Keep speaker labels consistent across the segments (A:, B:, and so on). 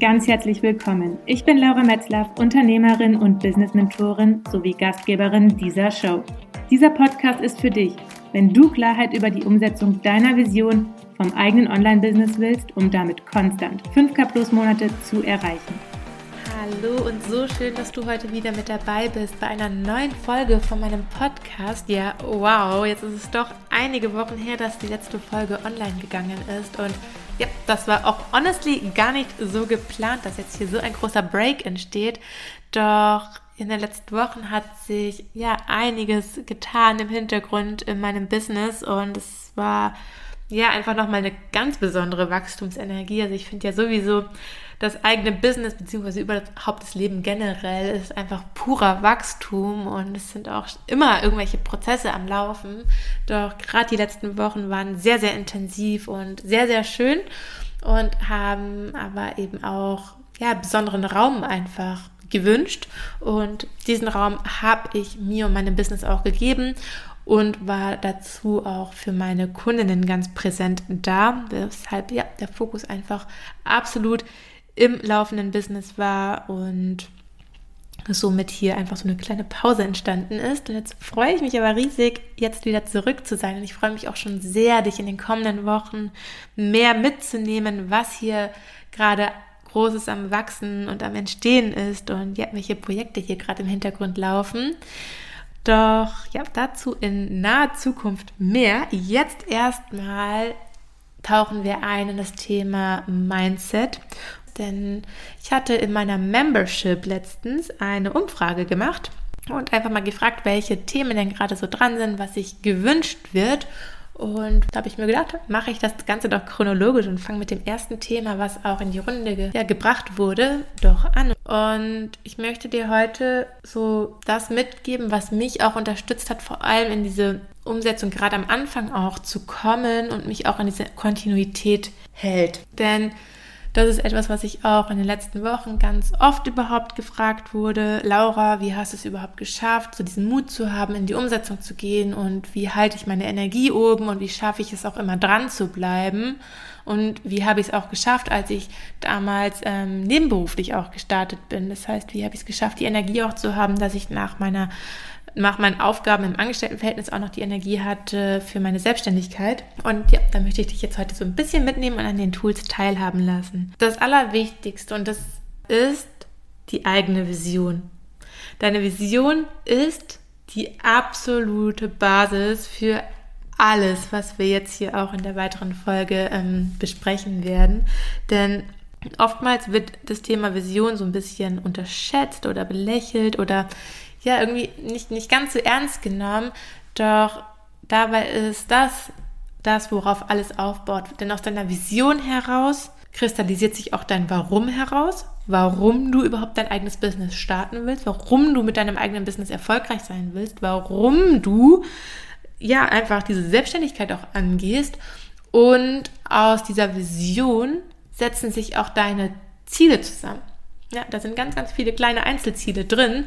A: ganz herzlich willkommen. Ich bin Laura Metzlaff, Unternehmerin und Business-Mentorin sowie Gastgeberin dieser Show. Dieser Podcast ist für dich, wenn du Klarheit über die Umsetzung deiner Vision vom eigenen Online-Business willst, um damit konstant 5K plus Monate zu erreichen.
B: Hallo und so schön, dass du heute wieder mit dabei bist bei einer neuen Folge von meinem Podcast. Ja, wow, jetzt ist es doch einige Wochen her, dass die letzte Folge online gegangen ist und ja, das war auch honestly gar nicht so geplant, dass jetzt hier so ein großer Break entsteht. Doch in den letzten Wochen hat sich ja einiges getan im Hintergrund in meinem Business und es war ja einfach nochmal eine ganz besondere Wachstumsenergie. Also ich finde ja sowieso das eigene Business beziehungsweise überhaupt das Leben generell ist einfach purer Wachstum und es sind auch immer irgendwelche Prozesse am Laufen. Doch gerade die letzten Wochen waren sehr, sehr intensiv und sehr, sehr schön und haben aber eben auch ja, besonderen Raum einfach gewünscht und diesen Raum habe ich mir und meinem Business auch gegeben und war dazu auch für meine Kundinnen ganz präsent da, weshalb ja der Fokus einfach absolut im laufenden Business war und somit hier einfach so eine kleine Pause entstanden ist. Und jetzt freue ich mich aber riesig, jetzt wieder zurück zu sein. Und ich freue mich auch schon sehr, dich in den kommenden Wochen mehr mitzunehmen, was hier gerade Großes am Wachsen und am Entstehen ist und ja, welche Projekte hier gerade im Hintergrund laufen. Doch ja, dazu in naher Zukunft mehr. Jetzt erstmal tauchen wir ein in das Thema Mindset denn ich hatte in meiner Membership letztens eine Umfrage gemacht und einfach mal gefragt, welche Themen denn gerade so dran sind, was sich gewünscht wird. Und da habe ich mir gedacht, mache ich das Ganze doch chronologisch und fange mit dem ersten Thema, was auch in die Runde ge ja, gebracht wurde, doch an. Und ich möchte dir heute so das mitgeben, was mich auch unterstützt hat, vor allem in diese Umsetzung gerade am Anfang auch zu kommen und mich auch an diese Kontinuität hält. Denn das ist etwas, was ich auch in den letzten Wochen ganz oft überhaupt gefragt wurde. Laura, wie hast du es überhaupt geschafft, so diesen Mut zu haben, in die Umsetzung zu gehen und wie halte ich meine Energie oben und wie schaffe ich es auch immer dran zu bleiben? Und wie habe ich es auch geschafft, als ich damals ähm, nebenberuflich auch gestartet bin? Das heißt, wie habe ich es geschafft, die Energie auch zu haben, dass ich nach meiner nach meinen Aufgaben im Angestelltenverhältnis auch noch die Energie hatte für meine Selbstständigkeit. Und ja, da möchte ich dich jetzt heute so ein bisschen mitnehmen und an den Tools teilhaben lassen. Das Allerwichtigste und das ist die eigene Vision. Deine Vision ist die absolute Basis für alles, was wir jetzt hier auch in der weiteren Folge ähm, besprechen werden. Denn oftmals wird das Thema Vision so ein bisschen unterschätzt oder belächelt oder ja, irgendwie nicht, nicht ganz so ernst genommen. Doch dabei ist das das, worauf alles aufbaut. Denn aus deiner Vision heraus kristallisiert sich auch dein Warum heraus, warum du überhaupt dein eigenes Business starten willst, warum du mit deinem eigenen Business erfolgreich sein willst, warum du ja einfach diese Selbstständigkeit auch angehst. Und aus dieser Vision setzen sich auch deine Ziele zusammen. Ja, da sind ganz, ganz viele kleine Einzelziele drin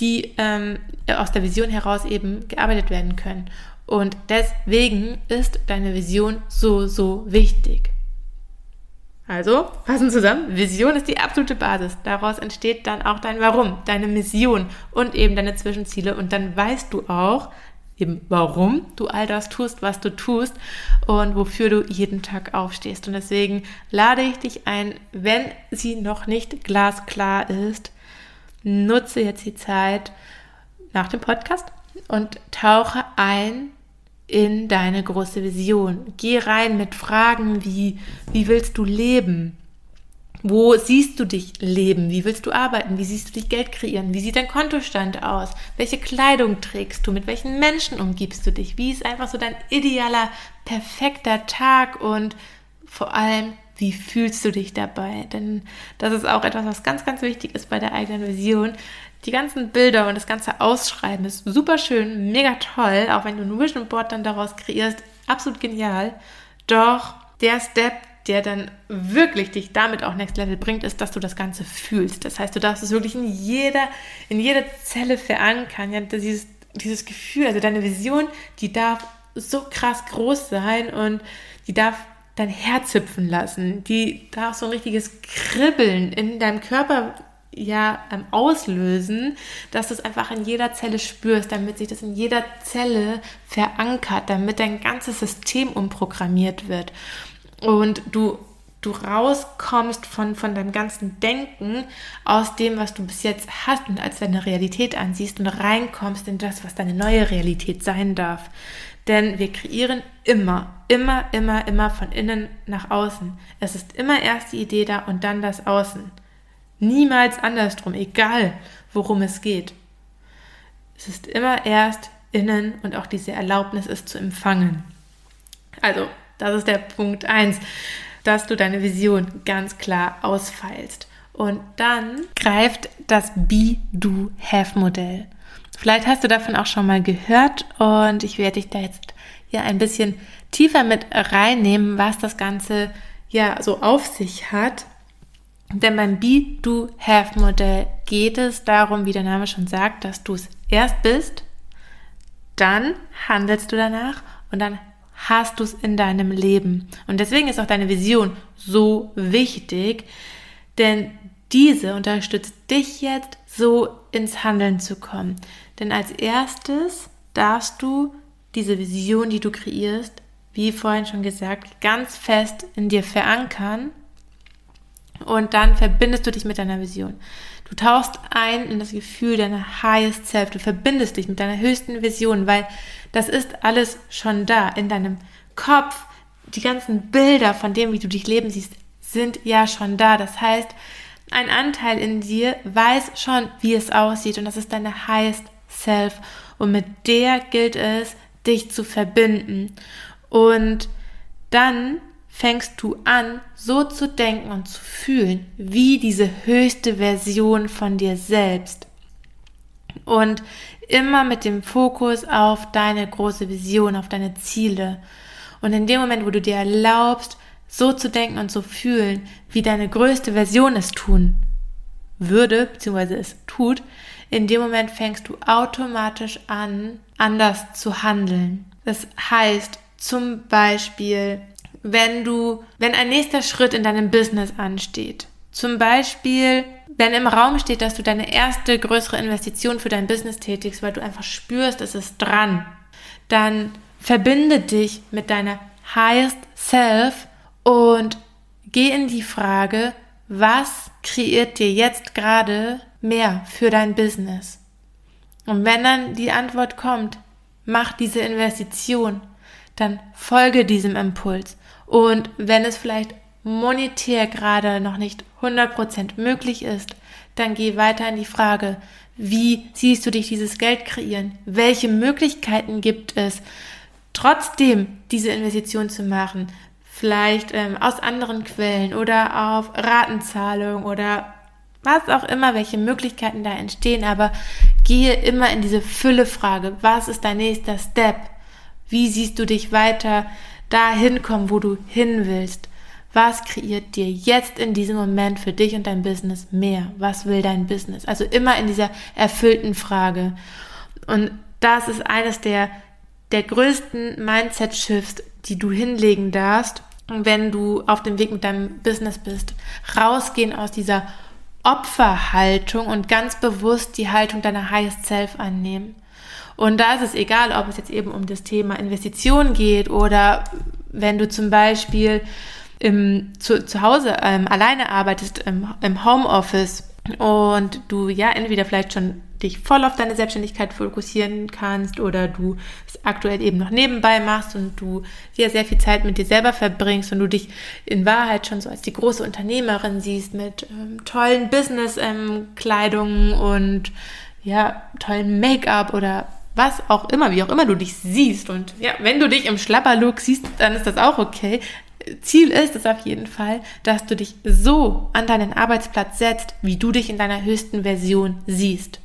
B: die ähm, aus der Vision heraus eben gearbeitet werden können. Und deswegen ist deine Vision so, so wichtig. Also, fassen zusammen. Vision ist die absolute Basis. Daraus entsteht dann auch dein Warum, deine Mission und eben deine Zwischenziele. Und dann weißt du auch, eben warum du all das tust, was du tust und wofür du jeden Tag aufstehst. Und deswegen lade ich dich ein, wenn sie noch nicht glasklar ist, nutze jetzt die Zeit nach dem Podcast und tauche ein in deine große Vision. Geh rein mit Fragen wie, wie willst du leben? Wo siehst du dich leben? Wie willst du arbeiten? Wie siehst du dich Geld kreieren? Wie sieht dein Kontostand aus? Welche Kleidung trägst du? Mit welchen Menschen umgibst du dich? Wie ist einfach so dein idealer, perfekter Tag? Und vor allem, wie fühlst du dich dabei? Denn das ist auch etwas, was ganz, ganz wichtig ist bei der eigenen Vision. Die ganzen Bilder und das ganze Ausschreiben ist super schön, mega toll, auch wenn du ein Vision Board dann daraus kreierst, absolut genial. Doch der Step, der dann wirklich dich damit auch Next Level bringt, ist, dass du das Ganze fühlst. Das heißt, du darfst es wirklich in jeder, in jeder Zelle verankern. Ja, dieses, dieses Gefühl, also deine Vision, die darf so krass groß sein und die darf dein Herz hüpfen lassen, die darf so ein richtiges Kribbeln in deinem Körper ja ähm, auslösen, dass du es einfach in jeder Zelle spürst, damit sich das in jeder Zelle verankert, damit dein ganzes System umprogrammiert wird und du du rauskommst von, von deinem ganzen Denken aus dem, was du bis jetzt hast und als deine Realität ansiehst und reinkommst in das, was deine neue Realität sein darf. Denn wir kreieren immer, immer, immer, immer von innen nach außen. Es ist immer erst die Idee da und dann das Außen. Niemals andersrum, egal worum es geht. Es ist immer erst innen und auch diese Erlaubnis ist zu empfangen. Also, das ist der Punkt 1, dass du deine Vision ganz klar ausfeilst. Und dann greift das Be-Do-Have-Modell. Vielleicht hast du davon auch schon mal gehört und ich werde dich da jetzt ja ein bisschen tiefer mit reinnehmen, was das Ganze ja so auf sich hat. Denn beim Be-Do-Have-Modell geht es darum, wie der Name schon sagt, dass du es erst bist, dann handelst du danach und dann hast du es in deinem Leben. Und deswegen ist auch deine Vision so wichtig, denn diese unterstützt dich jetzt so ins Handeln zu kommen. Denn als erstes darfst du diese Vision, die du kreierst, wie vorhin schon gesagt, ganz fest in dir verankern und dann verbindest du dich mit deiner Vision. Du tauchst ein in das Gefühl deiner highest self. Du verbindest dich mit deiner höchsten Vision, weil das ist alles schon da in deinem Kopf. Die ganzen Bilder von dem, wie du dich leben siehst, sind ja schon da. Das heißt, ein Anteil in dir weiß schon, wie es aussieht und das ist deine highest self und mit der gilt es, dich zu verbinden. Und dann fängst du an, so zu denken und zu fühlen, wie diese höchste Version von dir selbst. Und immer mit dem Fokus auf deine große Vision, auf deine Ziele. Und in dem Moment, wo du dir erlaubst, so zu denken und zu fühlen, wie deine größte Version es tun würde, beziehungsweise es tut, in dem Moment fängst du automatisch an, anders zu handeln. Das heißt zum Beispiel, wenn du, wenn ein nächster Schritt in deinem Business ansteht. Zum Beispiel, wenn im Raum steht, dass du deine erste größere Investition für dein Business tätigst, weil du einfach spürst, es ist dran, dann verbinde dich mit deiner highest self und geh in die Frage, was kreiert dir jetzt gerade mehr für dein Business? Und wenn dann die Antwort kommt, mach diese Investition, dann folge diesem Impuls. Und wenn es vielleicht monetär gerade noch nicht 100% möglich ist, dann geh weiter in die Frage, wie siehst du dich dieses Geld kreieren? Welche Möglichkeiten gibt es, trotzdem diese Investition zu machen? Vielleicht ähm, aus anderen Quellen oder auf Ratenzahlung oder was auch immer, welche Möglichkeiten da entstehen, aber gehe immer in diese Fülle-Frage. Was ist dein nächster Step? Wie siehst du dich weiter dahin kommen, wo du hin willst? Was kreiert dir jetzt in diesem Moment für dich und dein Business mehr? Was will dein Business? Also immer in dieser erfüllten Frage. Und das ist eines der, der größten Mindset-Shifts, die du hinlegen darfst, wenn du auf dem Weg mit deinem Business bist. Rausgehen aus dieser Opferhaltung und ganz bewusst die Haltung deiner Highest Self annehmen. Und da ist es egal, ob es jetzt eben um das Thema Investition geht oder wenn du zum Beispiel im, zu, zu Hause ähm, alleine arbeitest, im, im Homeoffice und du ja entweder vielleicht schon dich voll auf deine Selbstständigkeit fokussieren kannst oder du es aktuell eben noch nebenbei machst und du dir sehr viel Zeit mit dir selber verbringst und du dich in Wahrheit schon so als die große Unternehmerin siehst mit ähm, tollen Business-Kleidungen ähm, und ja, tollen Make-up oder was auch immer, wie auch immer du dich siehst. Und ja, wenn du dich im Schlapperlook siehst, dann ist das auch okay. Ziel ist es auf jeden Fall, dass du dich so an deinen Arbeitsplatz setzt, wie du dich in deiner höchsten Version siehst.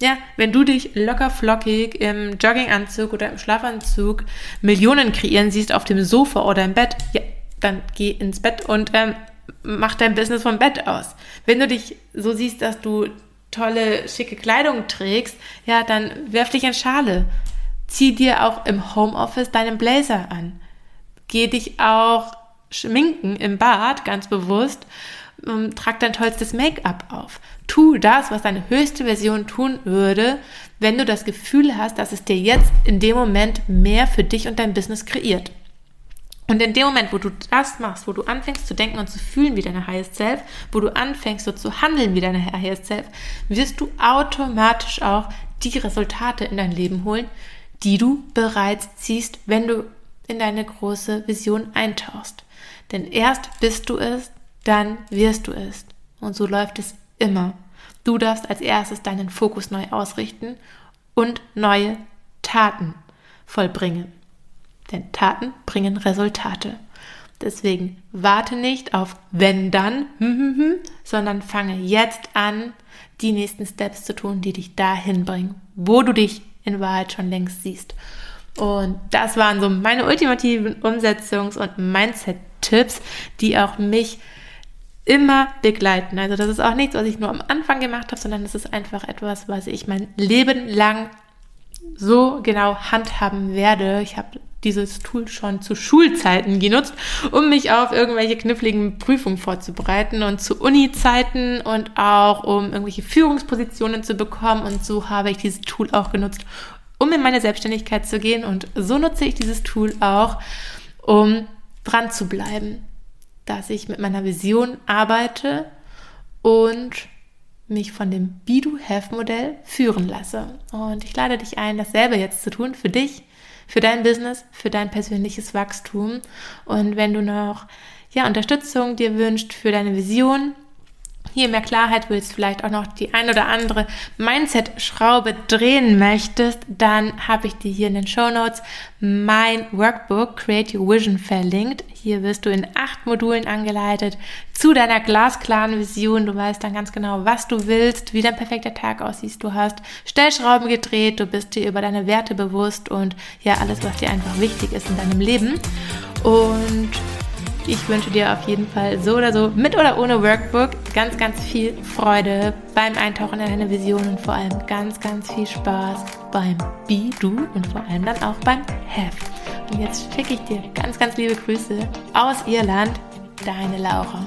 B: Ja, wenn du dich locker flockig im Jogginganzug oder im Schlafanzug Millionen kreieren siehst auf dem Sofa oder im Bett, ja, dann geh ins Bett und ähm, mach dein Business vom Bett aus. Wenn du dich so siehst, dass du tolle, schicke Kleidung trägst, ja, dann werf dich in Schale. Zieh dir auch im Homeoffice deinen Blazer an. Geh dich auch schminken im Bad, ganz bewusst. Ähm, trag dein tollstes Make-up auf. Tu das, was deine höchste Version tun würde, wenn du das Gefühl hast, dass es dir jetzt in dem Moment mehr für dich und dein Business kreiert. Und in dem Moment, wo du das machst, wo du anfängst zu denken und zu fühlen wie deine Highest Self, wo du anfängst so zu handeln wie deine Highest Self, wirst du automatisch auch die Resultate in dein Leben holen, die du bereits siehst, wenn du in deine große Vision eintauchst. Denn erst bist du es, dann wirst du es. Und so läuft es immer. Du darfst als erstes deinen Fokus neu ausrichten und neue Taten vollbringen. Denn Taten bringen Resultate. Deswegen warte nicht auf wenn dann, hm, hm, hm, sondern fange jetzt an, die nächsten Steps zu tun, die dich dahin bringen, wo du dich in Wahrheit schon längst siehst. Und das waren so meine ultimativen Umsetzungs- und Mindset-Tipps, die auch mich immer begleiten. Also das ist auch nichts, was ich nur am Anfang gemacht habe, sondern das ist einfach etwas, was ich mein Leben lang so genau handhaben werde. Ich habe dieses Tool schon zu Schulzeiten genutzt, um mich auf irgendwelche kniffligen Prüfungen vorzubereiten und zu Uni-Zeiten und auch um irgendwelche Führungspositionen zu bekommen. Und so habe ich dieses Tool auch genutzt, um in meine Selbstständigkeit zu gehen. Und so nutze ich dieses Tool auch, um dran zu bleiben, dass ich mit meiner Vision arbeite und mich von dem Be-Do-Have-Modell führen lasse. Und ich lade dich ein, dasselbe jetzt zu tun für dich, für dein Business, für dein persönliches Wachstum. Und wenn du noch ja, Unterstützung dir wünscht für deine Vision, hier mehr Klarheit willst, vielleicht auch noch die ein oder andere Mindset-Schraube drehen möchtest, dann habe ich dir hier in den Show Notes mein Workbook Create Your Vision verlinkt. Hier wirst du in acht Modulen angeleitet zu deiner glasklaren Vision. Du weißt dann ganz genau, was du willst, wie dein perfekter Tag aussieht. Du hast Stellschrauben gedreht, du bist dir über deine Werte bewusst und ja, alles, was dir einfach wichtig ist in deinem Leben. Und ich wünsche dir auf jeden Fall so oder so, mit oder ohne Workbook, ganz, ganz viel Freude beim Eintauchen in deine Vision und vor allem ganz, ganz viel Spaß beim Be, Do und vor allem dann auch beim Have. Und jetzt schicke ich dir ganz, ganz liebe Grüße aus Irland, deine Laura.